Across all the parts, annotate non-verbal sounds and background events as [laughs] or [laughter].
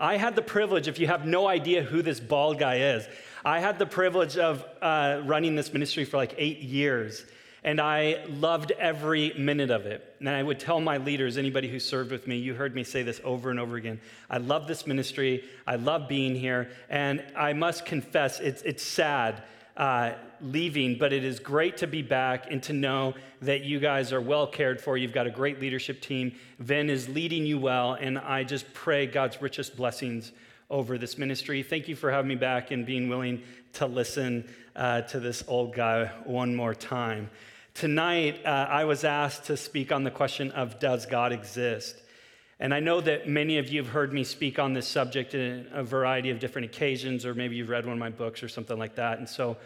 I had the privilege, if you have no idea who this bald guy is, I had the privilege of uh, running this ministry for like eight years. And I loved every minute of it. And I would tell my leaders, anybody who served with me, you heard me say this over and over again. I love this ministry. I love being here. And I must confess, it's, it's sad uh, leaving, but it is great to be back and to know that you guys are well cared for. You've got a great leadership team. Vin is leading you well. And I just pray God's richest blessings over this ministry. Thank you for having me back and being willing to listen uh, to this old guy one more time. Tonight, uh, I was asked to speak on the question of does God exist? And I know that many of you have heard me speak on this subject in a variety of different occasions, or maybe you've read one of my books or something like that. And so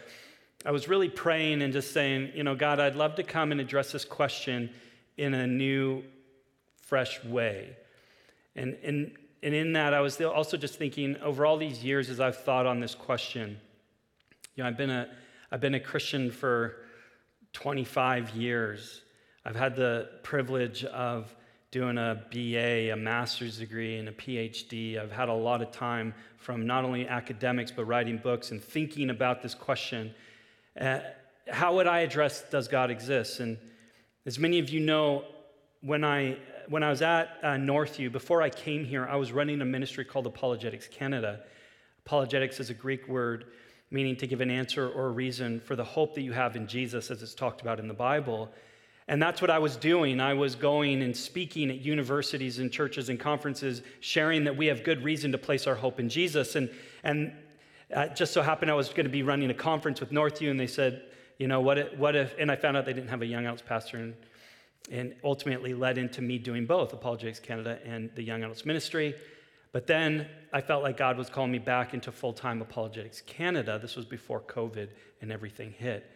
I was really praying and just saying, you know, God, I'd love to come and address this question in a new, fresh way. And, and, and in that, I was also just thinking over all these years as I've thought on this question, you know, I've been a, I've been a Christian for 25 years. I've had the privilege of doing a BA, a master's degree, and a PhD. I've had a lot of time from not only academics, but writing books and thinking about this question. Uh, how would I address does God exist? And as many of you know, when I, when I was at uh, Northview, before I came here, I was running a ministry called Apologetics Canada. Apologetics is a Greek word meaning to give an answer or a reason for the hope that you have in Jesus, as it's talked about in the Bible. And that's what I was doing. I was going and speaking at universities and churches and conferences, sharing that we have good reason to place our hope in Jesus. And, and uh, just so happened I was going to be running a conference with Northview, and they said, you know, what if, what if, and I found out they didn't have a young adults pastor, and, and ultimately led into me doing both Apologetics Canada and the Young Adults Ministry. But then I felt like God was calling me back into full time Apologetics Canada. This was before COVID and everything hit.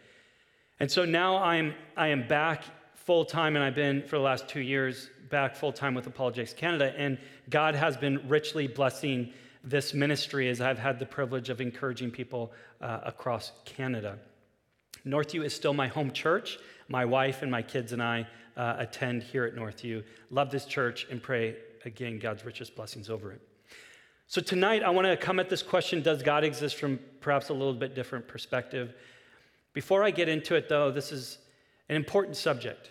And so now I'm, I am back full time, and I've been for the last two years back full time with Apologetics Canada. And God has been richly blessing this ministry as I've had the privilege of encouraging people uh, across Canada. Northview is still my home church. My wife and my kids and I uh, attend here at Northview. Love this church and pray again God's richest blessings over it. So tonight I want to come at this question does God exist from perhaps a little bit different perspective. Before I get into it though, this is an important subject.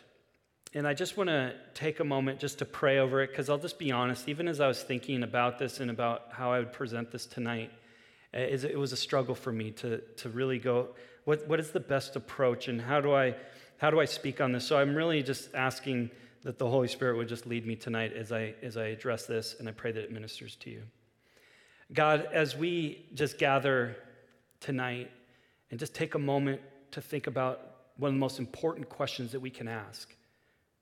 And I just want to take a moment just to pray over it because I'll just be honest, even as I was thinking about this and about how I would present this tonight, eh, it was a struggle for me to, to really go, what, what is the best approach and how do, I, how do I speak on this? So I'm really just asking that the Holy Spirit would just lead me tonight as I, as I address this, and I pray that it ministers to you. God, as we just gather tonight and just take a moment to think about one of the most important questions that we can ask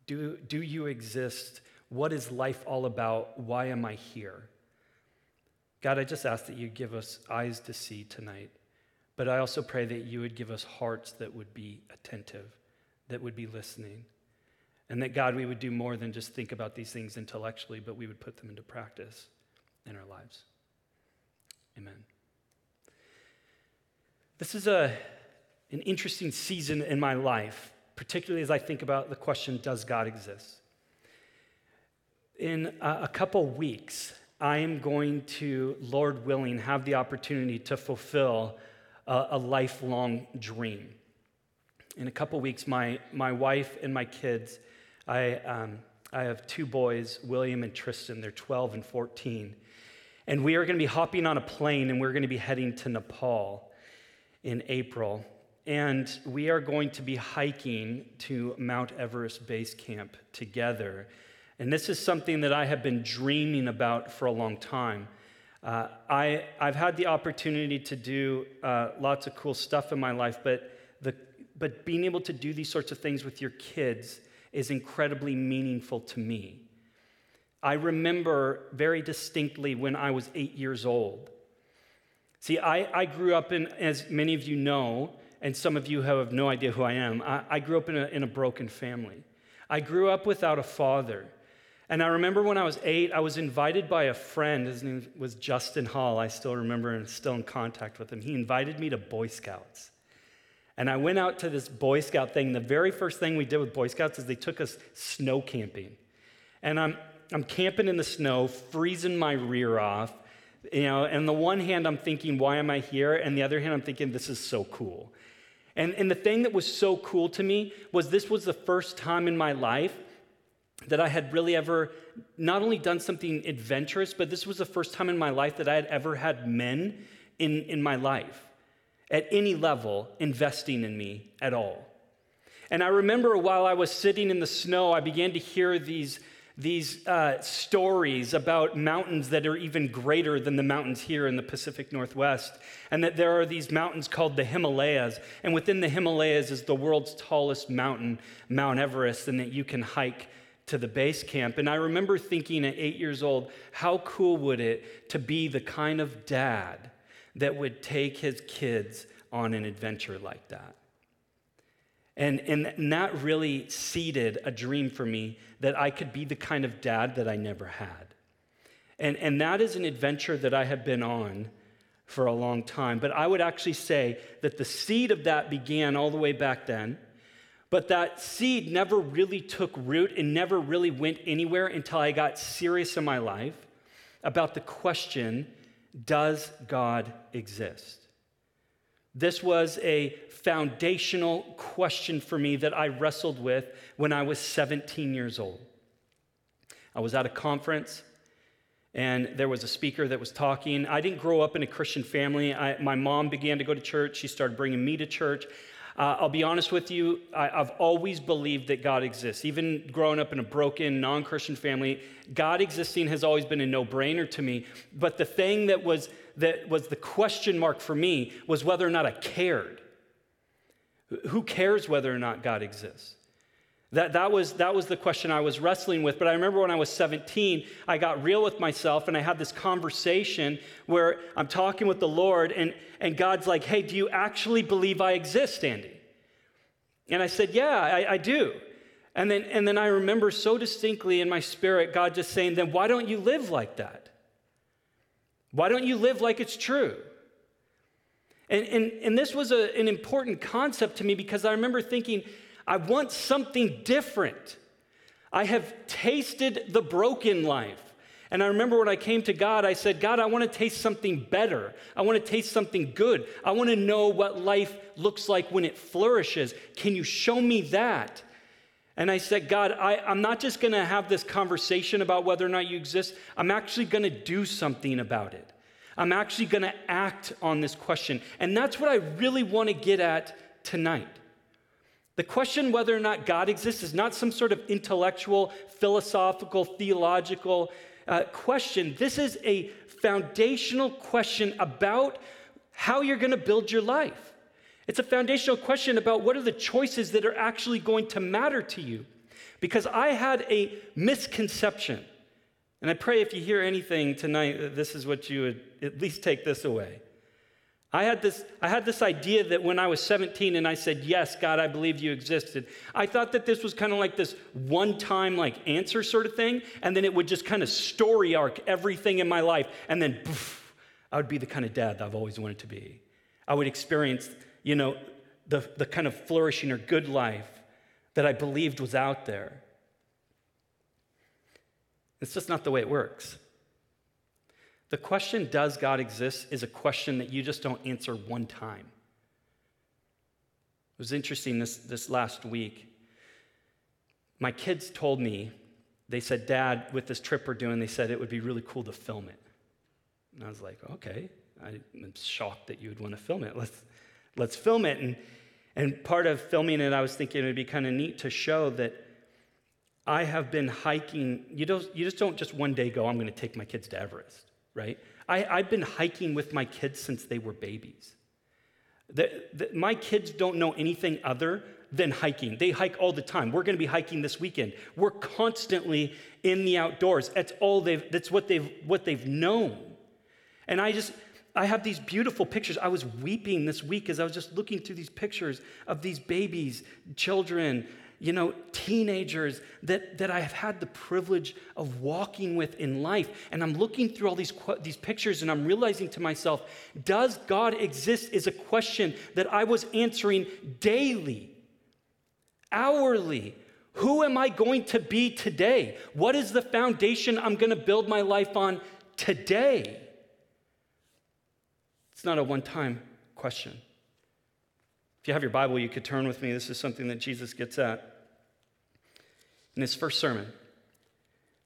Do, do you exist? What is life all about? Why am I here? God, I just ask that you give us eyes to see tonight, but I also pray that you would give us hearts that would be attentive, that would be listening. And that God, we would do more than just think about these things intellectually, but we would put them into practice in our lives. Amen. This is a, an interesting season in my life, particularly as I think about the question Does God exist? In a, couple weeks, I am going to, Lord willing, have the opportunity to fulfill a, a lifelong dream. In a couple weeks, my, my wife and my kids I, um, I have two boys, William and Tristan. They're 12 and 14. And we are going to be hopping on a plane and we're going to be heading to Nepal in April. And we are going to be hiking to Mount Everest Base Camp together. And this is something that I have been dreaming about for a long time. Uh, I, I've had the opportunity to do uh, lots of cool stuff in my life, but, the, but being able to do these sorts of things with your kids is incredibly meaningful to me. I remember very distinctly when I was eight years old. See, I, I grew up in, as many of you know, and some of you have no idea who I am, I, I grew up in a, in a broken family. I grew up without a father. And I remember when I was eight, I was invited by a friend. His name was Justin Hall. I still remember and still in contact with him. He invited me to Boy Scouts. And I went out to this Boy Scout thing. The very first thing we did with Boy Scouts is they took us snow camping. And I'm, I'm camping in the snow, freezing my rear off. You know, and the one hand I'm thinking, why am I here? And the other hand I'm thinking, this is so cool. And, and the thing that was so cool to me was this was the first time in my life that I had really ever not only done something adventurous, but this was the first time in my life that I had ever had men in, in my life at any level investing in me at all. And I remember while I was sitting in the snow, I began to hear these, these uh, stories about mountains that are even greater than the mountains here in the Pacific Northwest. And that there are these mountains called the Himalayas. And within the Himalayas is the world's tallest mountain, Mount Everest, and that you can hike to the base camp. And I remember thinking at eight years old, how cool would it to be the kind of dad that would take his kids on an adventure like that? And, and that really seeded a dream for me that I could be the kind of dad that I never had. And, and that is an adventure that I have been on for a long time. But I would actually say that the seed of that began all the way back then. But that seed never really took root and never really went anywhere until I got serious in my life about the question Does God exist? This was a foundational question for me that I wrestled with when I was 17 years old. I was at a conference and there was a speaker that was talking. I didn't grow up in a Christian family. I, my mom began to go to church. She started bringing me to church. Uh, I'll be honest with you, I, have always believed that God exists. Even growing up in a broken, non Christian family, God existing has always been a no brainer to me. But the thing that was, that was the question mark for me was whether or not I cared. Who cares whether or not God exists? That, that, was, that was the question I was wrestling with. But I remember when I was 17, I got real with myself and I had this conversation where I'm talking with the Lord, and, and God's like, Hey, do you actually believe I exist, Andy? And I said, Yeah, I, I do. And then, and then I remember so distinctly in my spirit God just saying, Then why don't you live like that? Why don't you live like it's true? And, and, and this was a, an important concept to me because I remember thinking, I want something different. I have tasted the broken life. And I remember when I came to God, I said, God, I want to taste something better. I want to taste something good. I want to know what life looks like when it flourishes. Can you show me that? And I said, God, I, am not just going to have this conversation about whether or not you exist. I'm actually going to do something about it. I'm actually going to act on this question. And that's what I really want to get at tonight. The question whether or not God exists is not some sort of intellectual, philosophical, theological uh, question. This is a foundational question about how you're going to build your life. It's a foundational question about what are the choices that are actually going to matter to you. Because I had a misconception. And I pray if you hear anything tonight, this is what you would at least take this away. I had, this, I had this idea that when I was 17 and I said, Yes, God, I believe you existed, I thought that this was kind of like this one time like answer sort of thing, and then it would just kind of story arc everything in my life, and then poof, I would be the kind of dad I've always wanted to be. I would experience, you know, the, the kind of flourishing or good life that I believed was out there. It's just not the way it works. The question, does God exist, is a question that you just don't answer one time. It was interesting this, this last week. My kids told me, they said, Dad, with this trip we're doing, they said it would be really cool to film it. And I was like, okay. I'm shocked that you would want to film it. Let's, let's film it. And, and part of filming it, I was thinking it would be kind of neat to show that I have been hiking. You, don't, you just don't just one day go, I'm going to take my kids to Everest right? I, have been hiking with my kids since they were babies. The, the, my kids don't know anything other than hiking. They hike all the time. We're going to be hiking this weekend. We're constantly in the outdoors. That's all they've. That's what they've what they've known. And I just I have these beautiful pictures. I was weeping this week as I was just looking through these pictures of these babies, children, you know, teenagers that, that I have had the privilege of walking with in life. And I'm looking through all these, these pictures and I'm realizing to myself, does God exist is a question that I was answering daily, hourly. Who am I going to be today? What is the foundation I'm going to build my life on today? It's not a one time question. If you have your Bible, you could turn with me. This is something that Jesus gets at in his first sermon.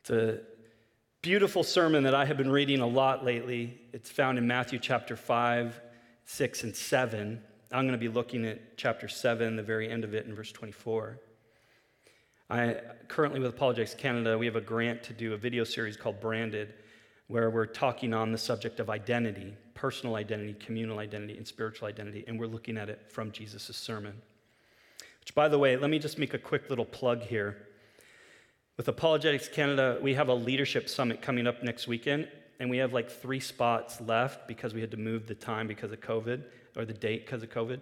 It's a beautiful sermon that I have been reading a lot lately. It's found in Matthew chapter 5, 6, and 7. I'm going to be looking at chapter 7, the very end of it, in verse 24. I currently with Apologetics Canada, we have a grant to do a video series called Branded, where we're talking on the subject of identity, personal identity, communal identity, and spiritual identity, and we're looking at it from Jesus' sermon. Which, by the way, let me just make a quick little plug here. With Apologetics Canada, we have a leadership summit coming up next weekend, and we have like three spots left because we had to move the time because of COVID, or the date because of COVID.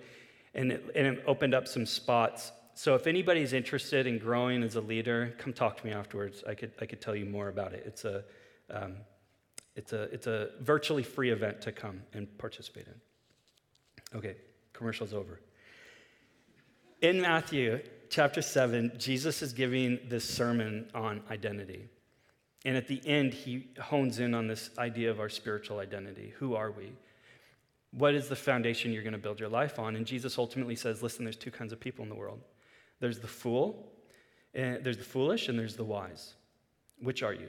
And it, and it opened up some spots. So if anybody's interested in growing as a leader, come talk to me afterwards. I could, I could tell you more about it. It's a, um, it's, a, it's a virtually free event to come and participate in. Okay, commercial's over. In Matthew, chapter 7, Jesus is giving this sermon on identity. And at the end, he hones in on this idea of our spiritual identity. Who are we? What is the foundation you're going to build your life on? And Jesus ultimately says, listen, there's two kinds of people in the world there's the fool, and there's the foolish, and there's the wise. Which are you?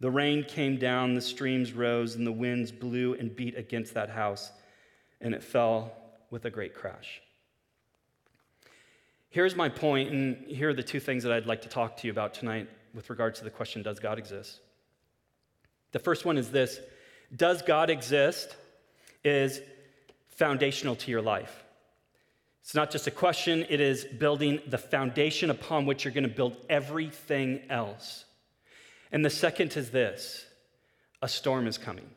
The rain came down, the streams rose, and the winds blew and beat against that house, and it fell with a great crash. Here's my point, and here are the two things that I'd like to talk to you about tonight with regards to the question Does God exist? The first one is this Does God exist? is foundational to your life. It's not just a question, it is building the foundation upon which you're going to build everything else. And the second is this a storm is coming.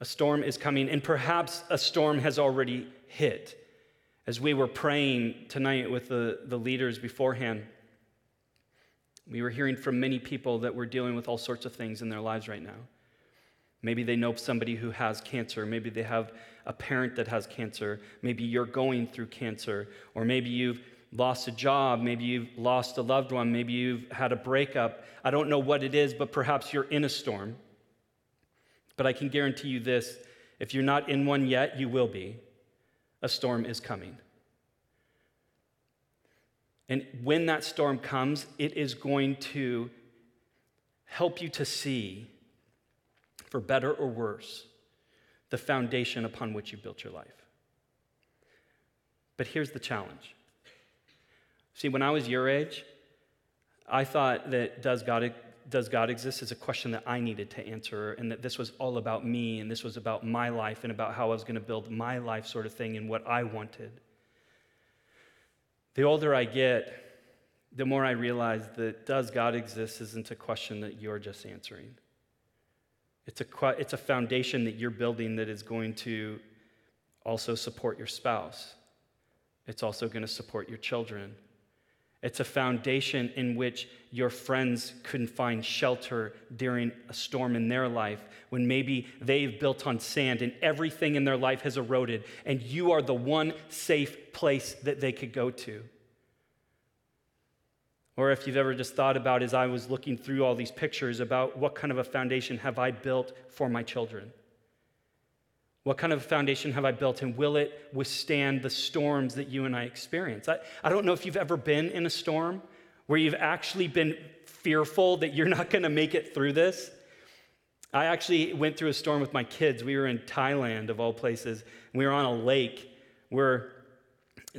A storm is coming, and perhaps a storm has already hit. As we were praying tonight with the, the leaders beforehand, we were hearing from many people that were dealing with all sorts of things in their lives right now. Maybe they know somebody who has cancer. Maybe they have a parent that has cancer. Maybe you're going through cancer. Or maybe you've lost a job. Maybe you've lost a loved one. Maybe you've had a breakup. I don't know what it is, but perhaps you're in a storm. But I can guarantee you this if you're not in one yet, you will be a storm is coming. And when that storm comes, it is going to help you to see, for better or worse, the foundation upon which you built your life. But here's the challenge. See, when I was your age, I thought that does God does God exist is a question that I needed to answer, and that this was all about me, and this was about my life, and about how I was going to build my life, sort of thing, and what I wanted. The older I get, the more I realize that does God exist isn't a question that you're just answering. It's a, it's a foundation that you're building that is going to also support your spouse. It's also going to support your children. It's a foundation in which your friends couldn't find shelter during a storm in their life when maybe they've built on sand and everything in their life has eroded, and you are the one safe place that they could go to. Or if you've ever just thought about, as I was looking through all these pictures, about what kind of a foundation have I built for my children? What kind of foundation have I built, and will it withstand the storms that you and I experience? I, I don't know if you've ever been in a storm where you've actually been fearful that you're not going to make it through this. I actually went through a storm with my kids. We were in Thailand, of all places. We were on a lake. We're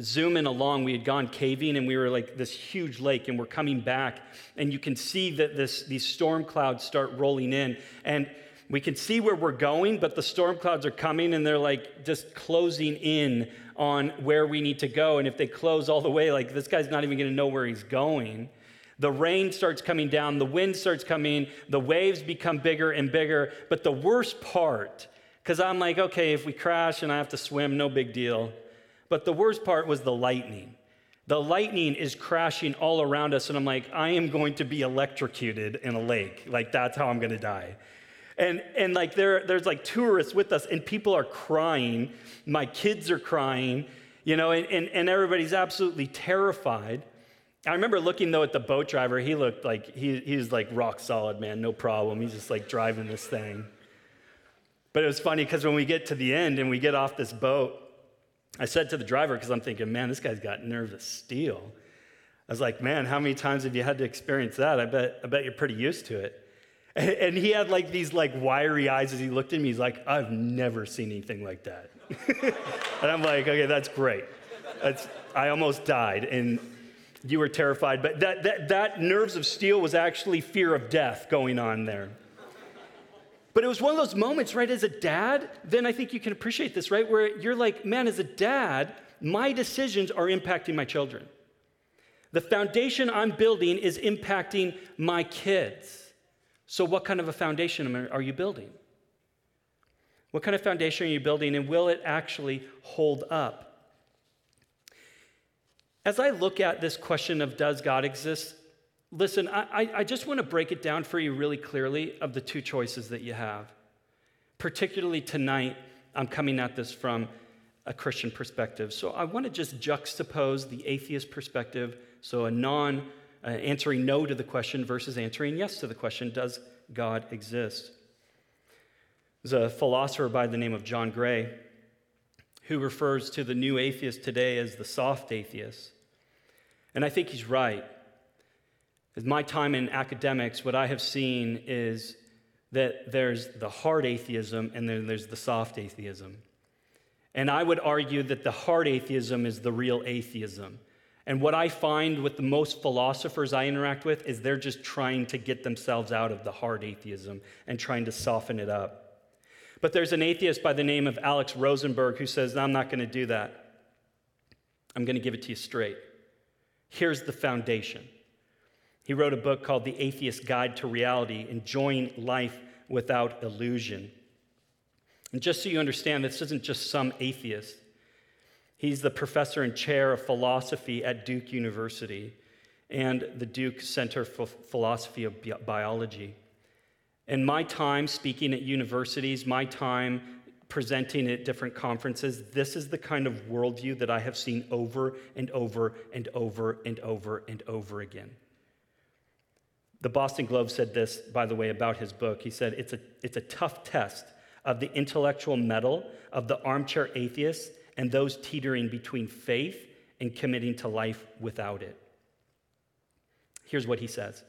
zooming along. We had gone caving, and we were like this huge lake, and we're coming back. And you can see that this, these storm clouds start rolling in. And we can see where we're going, but the storm clouds are coming and they're like just closing in on where we need to go. And if they close all the way, like this guy's not even going to know where he's going. The rain starts coming down, the wind starts coming, the waves become bigger and bigger. But the worst part, because I'm like, okay, if we crash and I have to swim, no big deal. But the worst part was the lightning. The lightning is crashing all around us, and I'm like, I am going to be electrocuted in a lake. Like, that's how I'm going to die. And, and like, there, there's like tourists with us, and people are crying. My kids are crying, you know, and, and, and everybody's absolutely terrified. I remember looking though at the boat driver. He looked like he, he was like rock solid, man, no problem. He's just like driving this thing. But it was funny because when we get to the end and we get off this boat, I said to the driver, because I'm thinking, man, this guy's got nerve of steel. I was like, man, how many times have you had to experience that? I bet, I bet you're pretty used to it. And, he had like these like wiry eyes as he looked at me. He's like, I've never seen anything like that. [laughs] and I'm like, okay, that's great. That's, I almost died. And you were terrified, but that, that, that nerves of steel was actually fear of death going on there. But it was one of those moments, right, as a dad, then I think you can appreciate this, right, where you're like, man, as a dad, my decisions are impacting my children. The foundation I'm building is impacting my kids. So, what kind of a foundation are you building? What kind of foundation are you building, and will it actually hold up? As I look at this question of does God exist, listen, I, I just want to break it down for you really clearly of the two choices that you have. Particularly tonight, I'm coming at this from a Christian perspective. So I want to just juxtapose the atheist perspective, so a non uh, answering no to the question versus answering yes to the question does God exist? There's a philosopher by the name of John Gray who refers to the new atheist today as the soft atheist. And I think he's right. In my time in academics, what I have seen is that there's the hard atheism and then there's the soft atheism. And I would argue that the hard atheism is the real atheism. And what I find with the most philosophers I interact with is they're just trying to get themselves out of the hard atheism and trying to soften it up. But there's an atheist by the name of Alex Rosenberg who says, I'm not going to do that. I'm going to give it to you straight. Here's the foundation. He wrote a book called The Atheist Guide to Reality Enjoying Life Without Illusion. And just so you understand, this isn't just some atheist. He's the professor and chair of philosophy at Duke University and the Duke Center for Philosophy of Biology. In my time speaking at universities, my time presenting at different conferences, this is the kind of worldview that I have seen over and over and over and over and over again. The Boston Globe said this, by the way, about his book. He said, It's a, it's a tough test of the intellectual mettle of the armchair atheist and those teetering between faith and committing to life without it. Here's what he says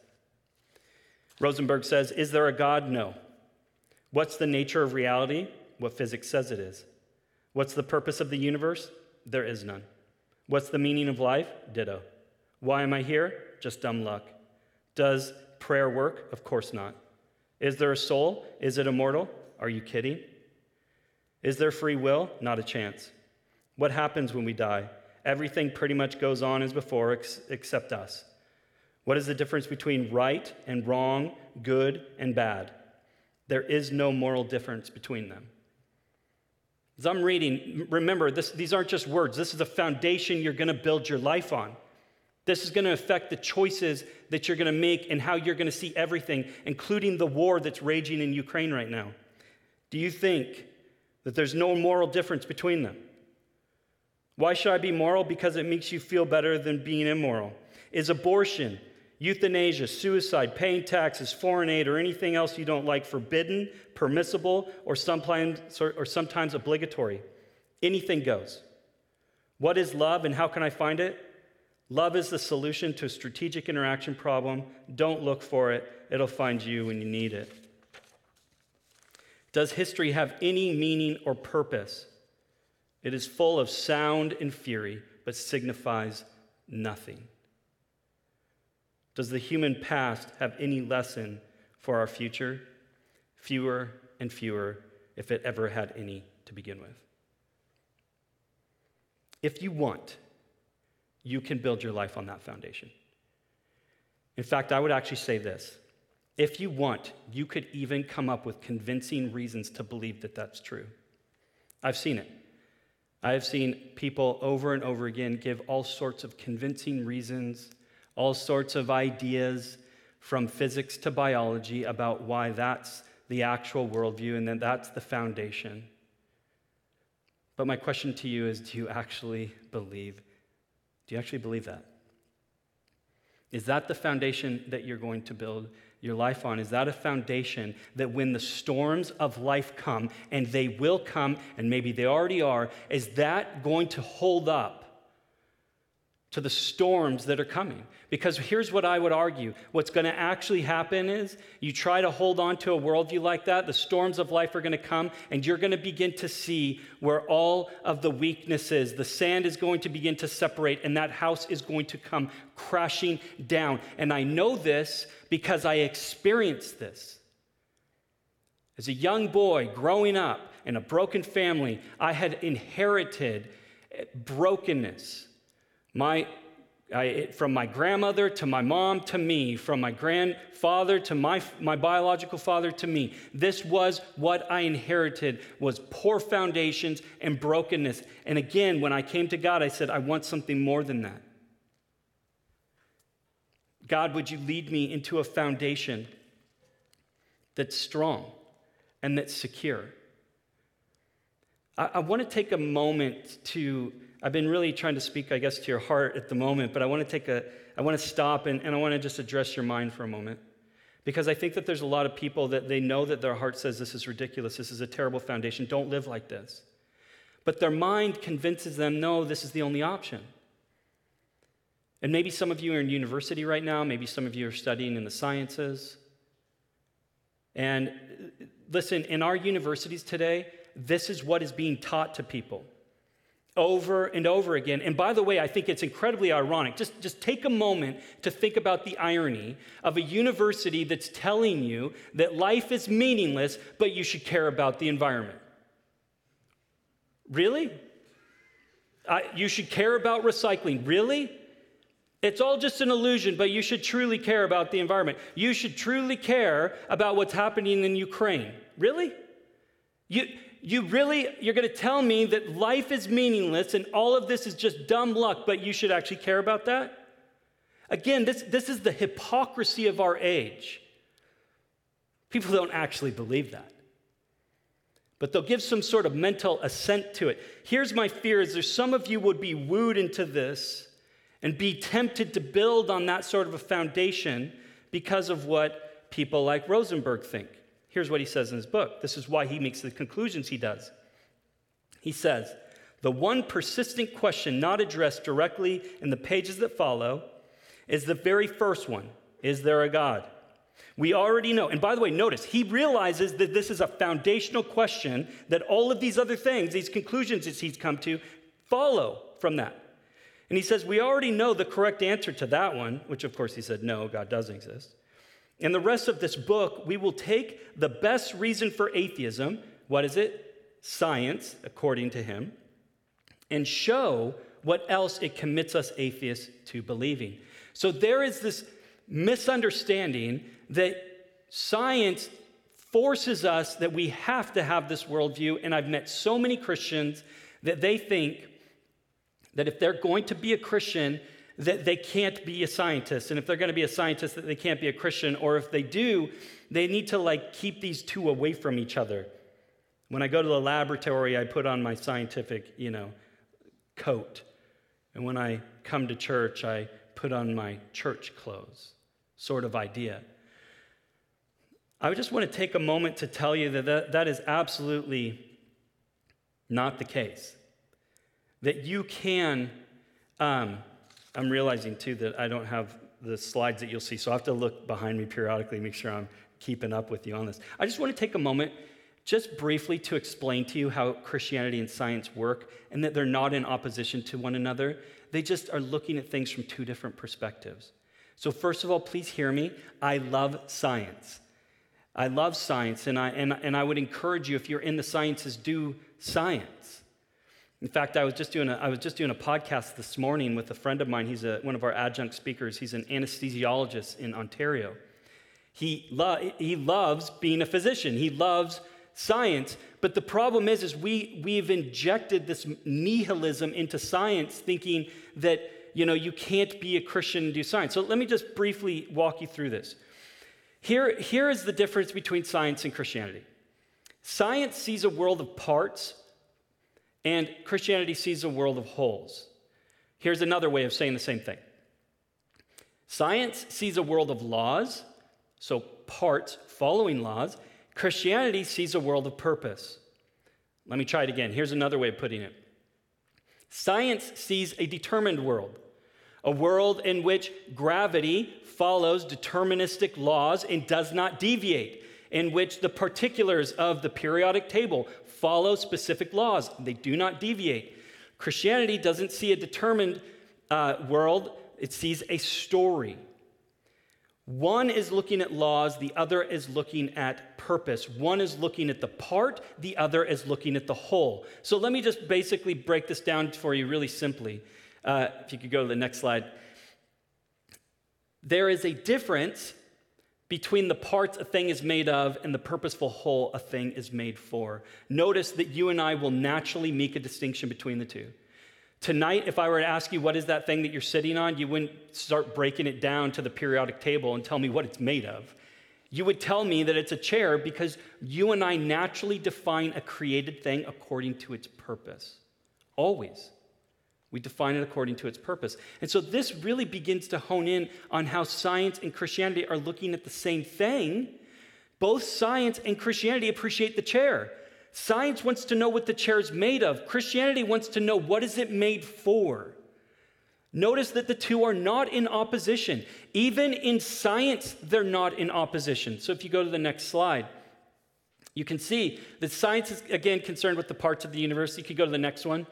Rosenberg says, Is there a God? No. What's the nature of reality? what physics says it is. What's the purpose of the universe? There is none. What's the meaning of life? Ditto. Why am I here? Just dumb luck. Does prayer work? Of course not. Is there a soul? Is it immortal? Are you kidding? Is there free will? Not a chance. What happens when we die? Everything pretty much goes on as before ex- except us. What is the difference between right and wrong, good and bad? There is no moral difference between them. As I'm reading, remember, this, these aren't just words. This is a foundation you're going to build your life on. This is going to affect the choices that you're going to make and how you're going to see everything, including the war that's raging in Ukraine right now. Do you think that there's no moral difference between them? Why should I be moral? Because it makes you feel better than being immoral. Is abortion euthanasia, suicide, paying taxes, foreign aid, or anything else you don't like forbidden, permissible, or sometimes, or sometimes obligatory. Anything goes. What is love and how can I find it? Love is the solution to a strategic interaction problem. Don't look for it, it'll find you when you need it. Does history have any meaning or purpose? It is full of sound and fury, but signifies nothing. Does the human past have any lesson for our future? Fewer and fewer, if it ever had any to begin with. If you want, you can build your life on that foundation. In fact, I would actually say this if you want, you could even come up with convincing reasons to believe that that's true. I've seen it. I have seen people over and over again give all sorts of convincing reasons, all sorts of ideas from physics to biology about why that's the actual worldview and that that's the foundation. But my question to you is do you actually believe? Do you actually believe that? Is that the foundation that you're going to build your life on? Is that a foundation that when the storms of life come, and they will come, and maybe they already are, is that going to hold up to the storms that are coming. Because here's what I would argue what's going to actually happen is you try to hold on to a worldview like that, the storms of life are going to come, and you're going to begin to see where all of the weaknesses, the sand is going to begin to separate, and that house is going to come crashing down. And I know this because I experienced this. As a young boy growing up in a broken family, I had inherited brokenness my, I, from my grandmother to my mom to me, from my grandfather to my, my biological father to me. This was what I inherited was poor foundations and brokenness. And again, when I came to God, I said, I want something more than that. God, would you lead me into a foundation that's strong and that's secure? I, I want to take a moment to I've been really trying to speak, I guess, to your heart at the moment, but I want to take a, I want to stop and, and I want to just address your mind for a moment. Because I think that there's a lot of people that they know that their heart says this is ridiculous, this is a terrible foundation, don't live like this. But their mind convinces them, no, this is the only option. And maybe some of you are in university right now, maybe some of you are studying in the sciences. And uh, listen, in our universities today, this is what is being taught to people over and over again. And by the way, I think it's incredibly ironic. Just, just take a moment to think about the irony of a university that's telling you that life is meaningless, but you should care about the environment. Really? you should care about recycling. Really? It's all just an illusion, but you should truly care about the environment. You should truly care about what's happening in Ukraine. Really? You, you really, you're going to tell me that life is meaningless and all of this is just dumb luck, but you should actually care about that? Again, this, this is the hypocrisy of our age. People don't actually believe that. But they'll give some sort of mental assent to it. Here's my fear is there's some of you would be wooed into this and be tempted to build on that sort of a foundation because of what people like Rosenberg think. Here's what he says in his book. This is why he makes the conclusions he does. He says, The one persistent question not addressed directly in the pages that follow is the very first one Is there a God? We already know. And by the way, notice, he realizes that this is a foundational question, that all of these other things, these conclusions that he's come to, follow from that. And he says, We already know the correct answer to that one, which of course he said, No, God doesn't exist. In the rest of this book, we will take the best reason for atheism, what is it? Science, according to him, and show what else it commits us atheists to believing. So there is this misunderstanding that science forces us that we have to have this worldview. And I've met so many Christians that they think that if they're going to be a Christian, that they can't be a scientist. And if they're going to be a scientist, that they can't be a Christian. Or if they do, they need to like keep these two away from each other. When I go to the laboratory, I put on my scientific, you know, coat. And when I come to church, I put on my church clothes, sort of idea. I just want to take a moment to tell you that that, that is absolutely not the case. That you can um, I'm realizing too that I don't have the slides that you'll see, so I have to look behind me periodically, make sure I'm keeping up with you on this. I just want to take a moment just briefly to explain to you how Christianity and science work and that they're not in opposition to one another. They just are looking at things from two different perspectives. So, first of all, please hear me. I love science. I love science, and I, and, and I would encourage you, if you're in the sciences, do science. In fact, I was just doing a, I was just doing a podcast this morning with a friend of mine. He's a, one of our adjunct speakers. He's an anesthesiologist in Ontario. He, lo- he loves being a physician. He loves science. But the problem is, is we, we've injected this nihilism into science, thinking that you know you can't be a Christian and do science. So let me just briefly walk you through this. Here, here is the difference between science and Christianity. Science sees a world of parts, and Christianity sees a world of wholes. Here's another way of saying the same thing science sees a world of laws, so parts following laws. Christianity sees a world of purpose. Let me try it again. Here's another way of putting it Science sees a determined world, a world in which gravity follows deterministic laws and does not deviate, in which the particulars of the periodic table follow specific laws. They do not deviate. Christianity doesn't see a determined uh, world, it sees a story. One is looking at laws, the other is looking at purpose. One is looking at the part, the other is looking at the whole. So let me just basically break this down for you really simply. Uh, if you could go to the next slide. There is a difference between the parts a thing is made of and the purposeful whole a thing is made for. Notice that you and I will naturally make a distinction between the two. Tonight, if I were to ask you what is that thing that you're sitting on, you wouldn't start breaking it down to the periodic table and tell me what it's made of. You would tell me that it's a chair because you and I naturally define a created thing according to its purpose. Always. We define it according to its purpose. And so this really begins to hone in on how science and Christianity are looking at the same thing. Both science and Christianity appreciate the chair. Science wants to know what the chair is made of. Christianity wants to know what is it made for. Notice that the two are not in opposition. Even in science, they're not in opposition. So if you go to the next slide, you can see that science is again concerned with the parts of the universe. You could go to the next one.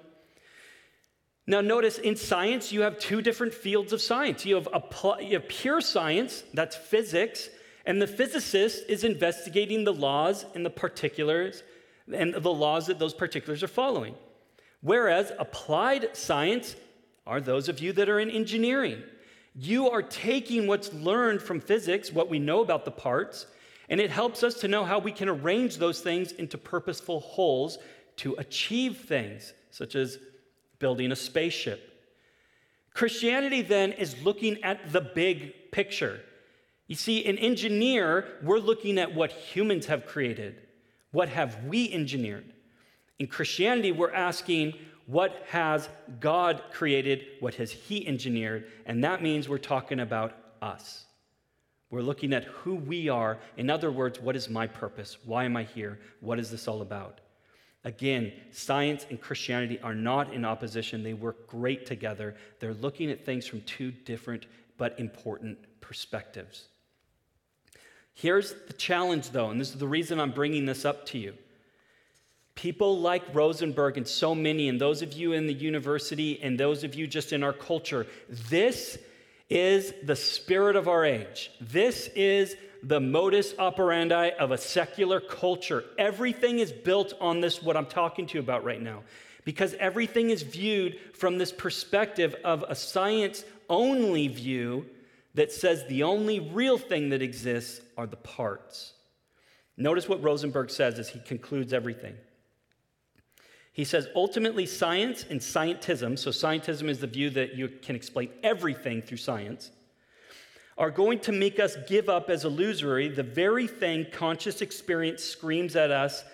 Now, notice in science, you have two different fields of science. You have, you have pure science, that's physics, and the physicist is investigating the laws and the particulars and the laws that those particulars are following. Whereas applied science are those of you that are in engineering. You are taking what's learned from physics, what we know about the parts, and it helps us to know how we can arrange those things into purposeful wholes to achieve things, such as building a spaceship. Christianity then is looking at the big picture. You see, an engineer, we're looking at what humans have created. What have we engineered? In Christianity, we're asking, what has God created? What has He engineered? And that means we're talking about us. We're looking at who we are. In other words, what is my purpose? Why am I here? What is this all about? Again, science and Christianity are not in opposition. They work great together. They're looking at things from two different but important perspectives. Here's the challenge, though, and this is the reason I'm bringing this up to you. People like Rosenberg and so many, and those of you in the university and those of you just in our culture, this is the spirit of our age. This is the modus operandi of a secular culture. Everything is built on this, what I'm talking to you about right now, because everything is viewed from this perspective of a science only view that says the only real thing that exists are the parts. Notice what Rosenberg says as he concludes everything. He says ultimately, science and scientism, so scientism is the view that you can explain everything through science, are going to make us give up as illusory the very thing conscious experience screams at us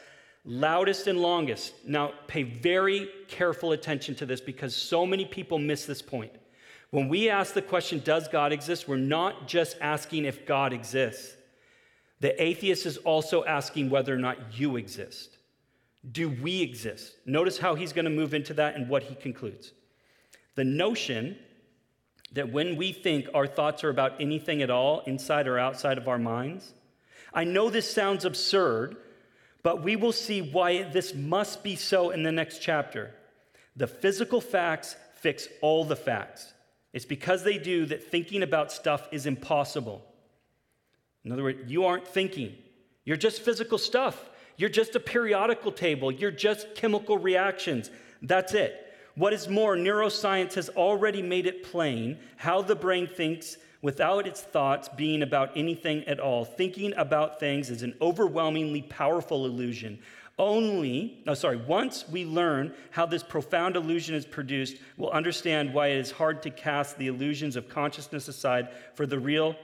loudest and longest. Now, pay very careful attention to this because so many people miss this point. When we ask the question, Does God exist? we're not just asking if God exists. The atheist is also asking whether or not you exist. Do we exist? Notice how he's going to move into that and what he concludes. The notion that when we think our thoughts are about anything at all, inside or outside of our minds, I know this sounds absurd, but we will see why this must be so in the next chapter. The physical facts fix all the facts. It's because they do that thinking about stuff is impossible. In other words, you aren't thinking. You're just physical stuff. You're just a periodical table. You're just chemical reactions. That's it. What is more, neuroscience has already made it plain how the brain thinks without its thoughts being about anything at all. Thinking about things is an overwhelmingly powerful illusion. Only, no, sorry, once we learn how this profound illusion is produced, we'll understand why it is hard to cast the illusions of consciousness aside for the real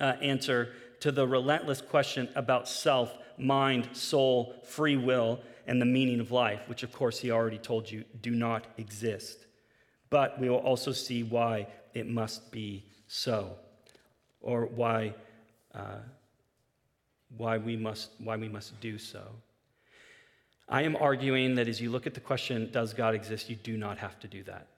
uh, answer to the relentless question about self, mind, soul, free will, and the meaning of life, which, of course, he already told you do not exist. But we will also see why it must be so, or why, uh, why, we must, why we must do so. I am arguing that as you look at the question, does God exist, you do not have to do that.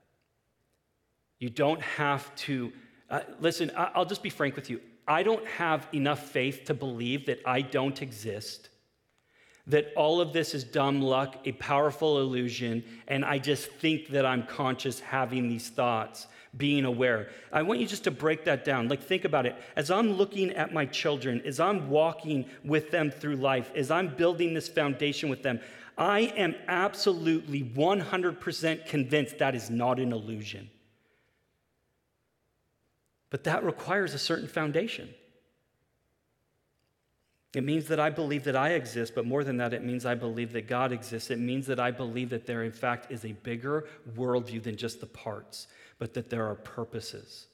You don't have to. Uh, listen, I'll just be frank with you. I don't have enough faith to believe that I don't exist that all of this is dumb luck, a powerful illusion, and I just think that I'm conscious having these thoughts, being aware. I want you just to break that down. Like, think about it. As I'm looking at my children, as I'm walking with them through life, as I'm building this foundation with them, I am absolutely 100% convinced that is not an illusion. But that requires a certain foundation. It means that I believe that I exist, but more than that, it means I believe that God exists. It means that I believe that there, in fact, is a bigger worldview than just the parts, but that there are purposes.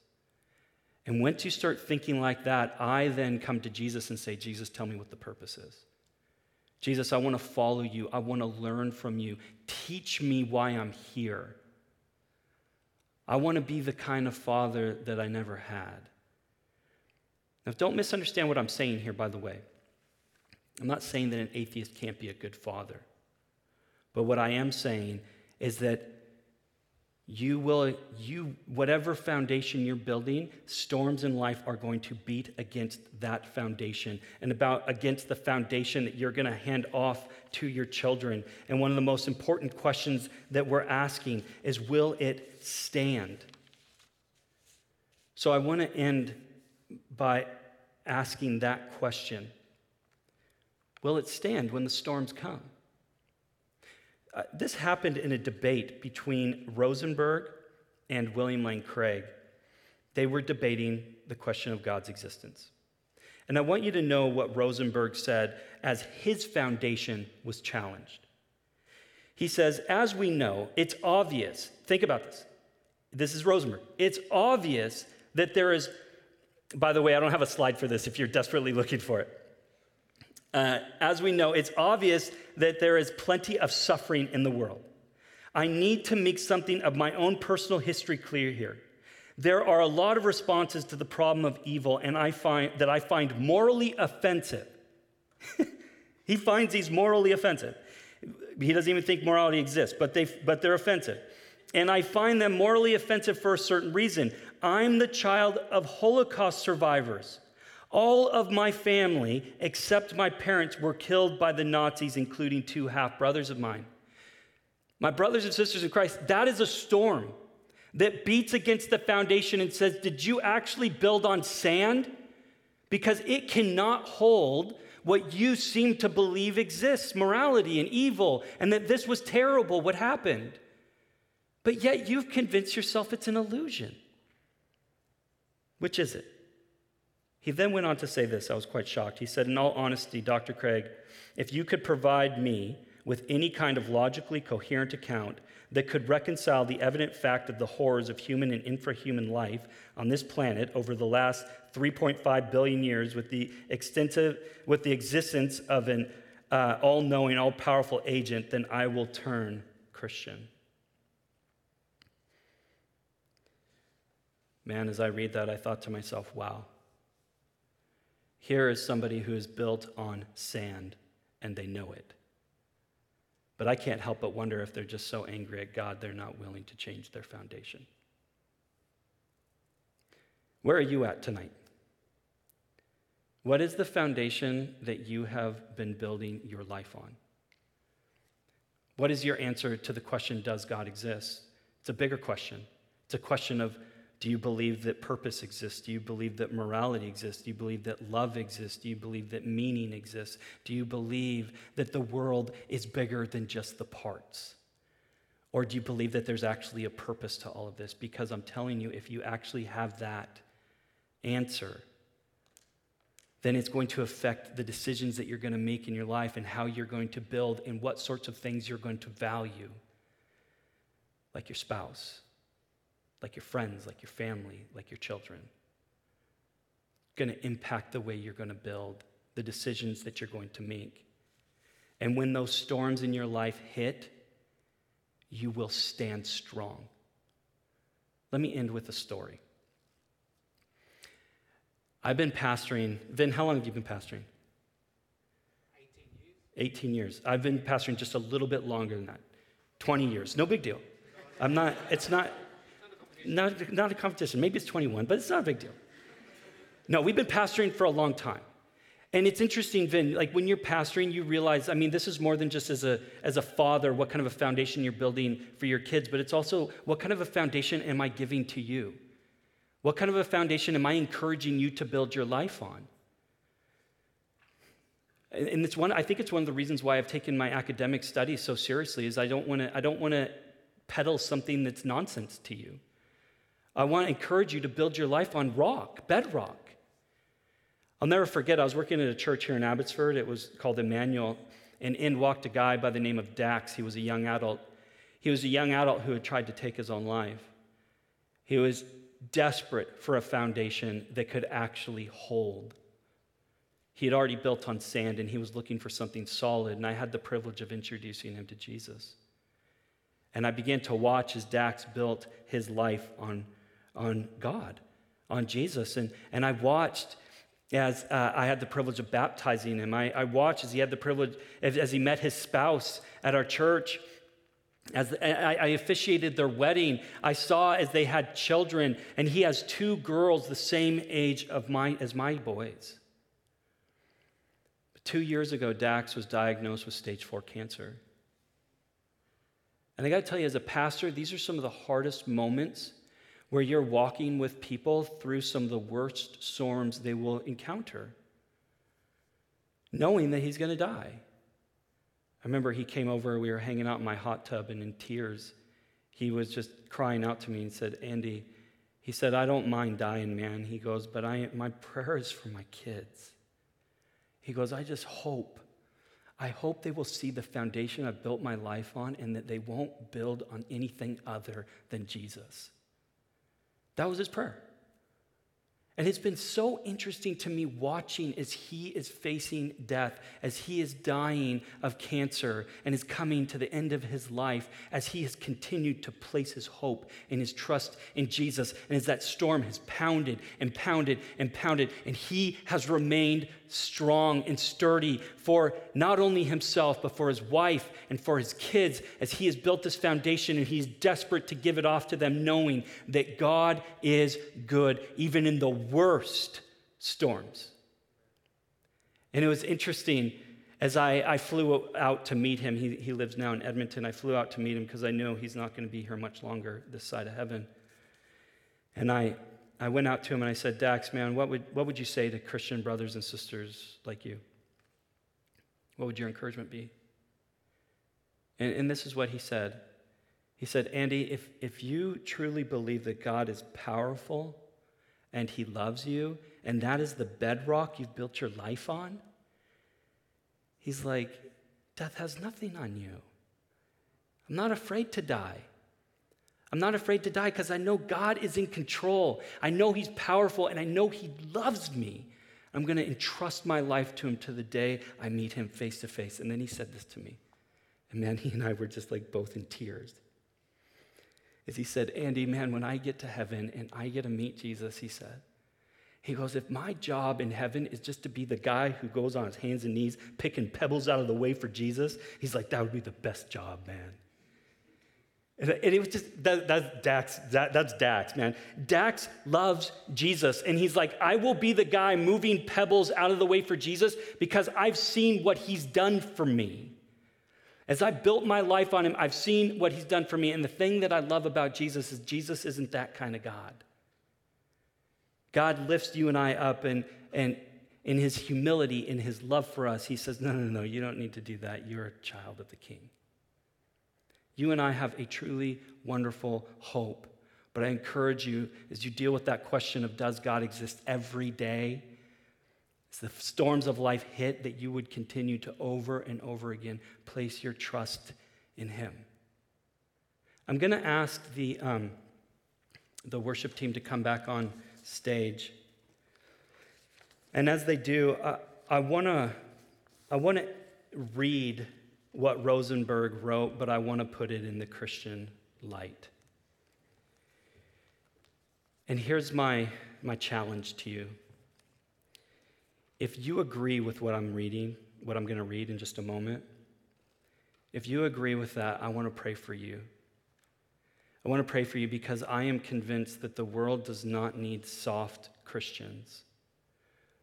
And once you start thinking like that, I then come to Jesus and say, Jesus, tell me what the purpose is. Jesus, I want to follow you. I want to learn from you. Teach me why I'm here. I want to be the kind of father that I never had. Now, don't misunderstand what I'm saying here, by the way. I'm not saying that an atheist can't be a good father. But what I am saying is that you will you whatever foundation you're building storms in life are going to beat against that foundation and about against the foundation that you're going to hand off to your children and one of the most important questions that we're asking is will it stand so i want to end by asking that question Will it stand when the storms come? Uh, this happened in a debate between Rosenberg and William Lane Craig. They were debating the question of God's existence. And I want you to know what Rosenberg said as his foundation was challenged. He says, As we know, it's obvious, think about this. This is Rosenberg. It's obvious that there is, by the way, I don't have a slide for this if you're desperately looking for it. Uh, as we know, it's obvious that there is plenty of suffering in the world. I need to make something of my own personal history clear here. There are a lot of responses to the problem of evil, and I find that I find morally offensive. [laughs] he finds these morally offensive. He doesn't even think morality exists, but, they, but they're offensive. And I find them morally offensive for a certain reason. I'm the child of Holocaust survivors. All of my family, except my parents, were killed by the Nazis, including two half brothers of mine. My brothers and sisters in Christ, that is a storm that beats against the foundation and says, Did you actually build on sand? Because it cannot hold what you seem to believe exists morality and evil, and that this was terrible, what happened. But yet you've convinced yourself it's an illusion. Which is it? He then went on to say this. I was quite shocked. He said, In all honesty, Dr. Craig, if you could provide me with any kind of logically coherent account that could reconcile the evident fact of the horrors of human and infrahuman life on this planet over the last 3.5 billion years with the extensive with the existence of an uh, all-knowing all-powerful agent then i will turn christian man as i read that i thought to myself wow here is somebody who is built on sand and they know it. But I can't help but wonder if they're just so angry at God they're not willing to change their foundation. Where are you at tonight? What is the foundation that you have been building your life on? What is your answer to the question, Does God exist? It's a bigger question. It's a question of do you believe that purpose exists? Do you believe that morality exists? Do you believe that love exists? Do you believe that meaning exists? Do you believe that the world is bigger than just the parts? Or do you believe that there's actually a purpose to all of this? Because I'm telling you, if you actually have that answer, then it's going to affect the decisions that you're going to make in your life and how you're going to build and what sorts of things you're going to value, like your spouse, like your friends, like your family, like your children. It's going to impact the way you're going to build, the decisions that you're going to make. And when those storms in your life hit, you will stand strong. Let me end with a story. I've been pastoring. Vin, how long have you been pastoring? 18 years. 18 years. I've been pastoring just a little bit longer than that 20 years. No big deal. I'm not, it's not, not, not a competition. Maybe it's 21, but it's not a big deal. No, we've been pastoring for a long time. And it's interesting, Vin, like when you're pastoring, you realize, I mean, this is more than just as a, as a father, what kind of a foundation you're building for your kids, but it's also what kind of a foundation am I giving to you? What kind of a foundation am I encouraging you to build your life on? And it's one, I think it's one of the reasons why I've taken my academic studies so seriously is I don't want to, I don't want to peddle something that's nonsense to you. I want to encourage you to build your life on rock, bedrock. I'll never forget, I was working at a church here in Abbotsford. It was called Emmanuel. And in walked a guy by the name of Dax. He was a young adult. He was a young adult who had tried to take his own life. He was desperate for a foundation that could actually hold. He had already built on sand and he was looking for something solid, and I had the privilege of introducing him to Jesus. And I began to watch as Dax built his life on, on God, on Jesus. And, and I watched as uh, I had the privilege of baptizing him. I, I watched as he had the privilege, as, as he met his spouse at our church as I, I officiated their wedding, I saw as they had children, and he has two girls the same age of my, as my boys. But two years ago, Dax was diagnosed with stage four cancer. And I got to tell you, as a pastor, these are some of the hardest moments where you're walking with people through some of the worst storms they will encounter, knowing that he's going to die. I remember he came over, we were hanging out in my hot tub, and in tears, he was just crying out to me and said, Andy, he said, I don't mind dying, man. He goes, but I, my prayer is for my kids. He goes, I just hope. I hope they will see the foundation I've built my life on and that they won't build on anything other than Jesus. That was his prayer. And it's been so interesting to me watching as he is facing death, as he is dying of cancer and is coming to the end of his life, as he has continued to place his hope and his trust in Jesus. And as that storm has pounded and pounded and pounded, and he has remained strong and sturdy for not only himself, but for his wife and for his kids as he has built this foundation and he's desperate to give it off to them, knowing that God is good, even in the worst storms. And it was interesting as I, I flew out to meet him. He, he lives now in Edmonton. I flew out to meet him because I know he's not going to be here much longer this side of heaven. And I, I went out to him and I said, Dax, man, what would, what would you say to Christian brothers and sisters like you? What would your encouragement be? And, and this is what he said. He said, Andy, if, if you truly believe that God is powerful and he loves you, and that is the bedrock you've built your life on, he's like, death has nothing on you. I'm not afraid to die. I'm not afraid to die because I know God is in control. I know He's powerful and I know He loves me. I'm going to entrust my life to Him to the day I meet Him face to face. And then He said this to me. And man, [laughs] he and I were just like both in tears. As he said, Andy, man, when I get to heaven and I get to meet Jesus, he said, he goes, if my job in heaven is just to be the guy who goes on his hands and knees picking pebbles out of the way for Jesus, he's like, that would be the best job, man. And it was just, that, that's Dax, that, that's Dax, man. Dax loves Jesus. And he's like, I will be the guy moving pebbles out of the way for Jesus because I've seen what he's done for me. As I built my life on him, I've seen what he's done for me. And the thing that I love about Jesus is Jesus isn't that kind of God. God lifts you and I up, and, and in his humility, in his love for us, he says, No, no, no, you don't need to do that. You're a child of the king. You and I have a truly wonderful hope. But I encourage you as you deal with that question of does God exist every day? As the storms of life hit, that you would continue to over and over again place your trust in Him. I'm going to ask the, um, the worship team to come back on stage. And as they do, I, I want to I wanna read what Rosenberg wrote, but I want to put it in the Christian light. And here's my, my challenge to you. If you agree with what I'm reading, what I'm going to read in just a moment, if you agree with that, I want to pray for you. I want to pray for you because I am convinced that the world does not need soft Christians.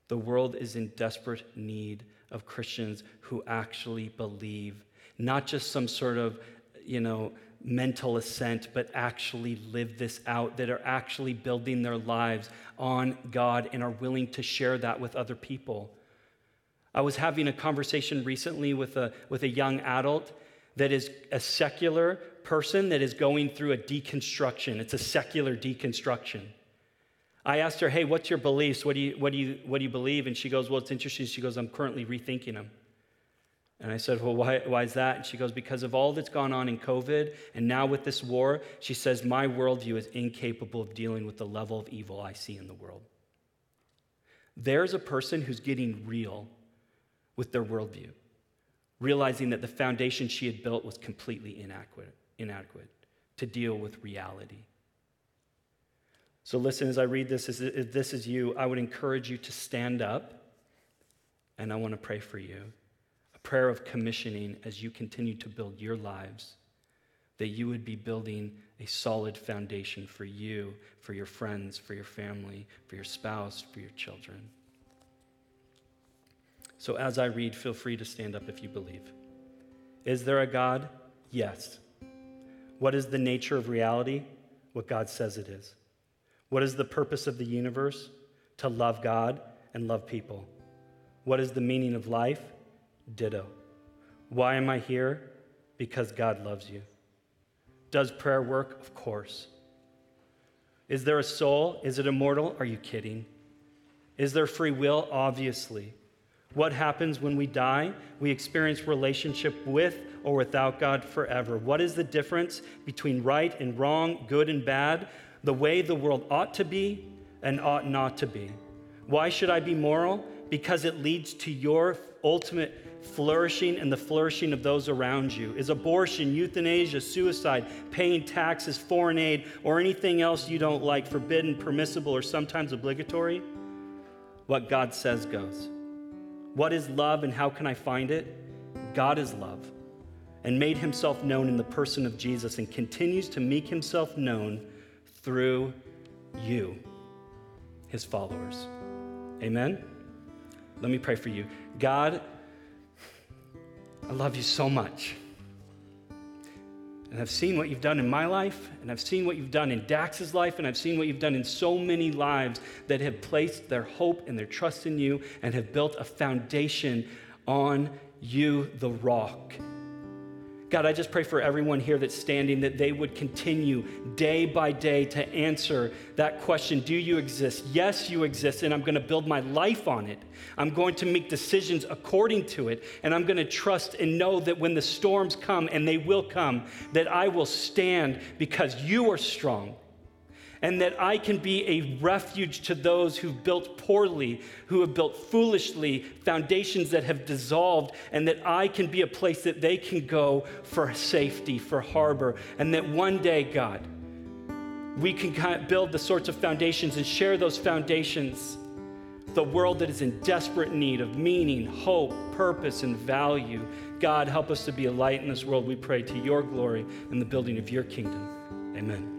The world is in desperate need of Christians who actually believe, not just some sort of, you know, mental assent, but actually live this out, that are actually building their lives on God and are willing to share that with other people. I was having a conversation recently with a, with a young adult that is a secular person that is going through a deconstruction. It's a secular deconstruction. I asked her, Hey, what's your beliefs? What do you, what do you, what do you believe? And she goes, Well, it's interesting. She goes, I'm currently rethinking them. And I said, Well, why, why is that? And she goes, Because of all that's gone on in COVID and now with this war, she says, My worldview is incapable of dealing with the level of evil I see in the world. There's a person who's getting real with their worldview realizing that the foundation she had built was completely inadequate, inadequate to deal with reality. So, listen, as I read this, if this is you, I would encourage you to stand up and I want to pray for you. A prayer of commissioning as you continue to build your lives, that you would be building a solid foundation for you, for your friends, for your family, for your spouse, for your children. So as I read, feel free to stand up if you believe. Is there a God? Yes. What is the nature of reality? What God says it is. What is the purpose of the universe? To love God and love people. What is the meaning of life? Ditto. Why am I here? Because God loves you. Does prayer work? Of course. Is there a soul? Is it immortal? Are you kidding? Is there free will? Obviously. What happens when we die? We experience relationship with or without God forever. What is the difference between right and wrong, good and bad, the way the world ought to be and ought not to be? Why should I be moral? Because it leads to your ultimate flourishing and the flourishing of those around you. Is abortion, euthanasia, suicide, paying taxes, foreign aid, or anything else you don't like forbidden, permissible, or sometimes obligatory? What God says goes. What is love and how can I find it? God is love and made himself known in the person of Jesus and continues to make himself known through you, his followers. Amen? Let me pray for you. God, I love you so much. And I've seen what you've done in my life, and I've seen what you've done in Dax's life, and I've seen what you've done in so many lives that have placed their hope and their trust in you and have built a foundation on you, the rock. God, I just pray for everyone here that's standing that they would continue day by day to answer that question Do you exist? Yes, you exist, and I'm going to build my life on it. I'm going to make decisions according to it, and I'm going to trust and know that when the storms come, and they will come, that I will stand because you are strong and that I can be a refuge to those who've built poorly, who have built foolishly, foundations that have dissolved, and that I can be a place that they can go for safety, for harbor, and that one day, God, we can build the sorts of foundations and share those foundations. The world that is in desperate need of meaning, hope, purpose, and value. God, help us to be a light in this world, we pray, to your glory and the building of your kingdom. Amen.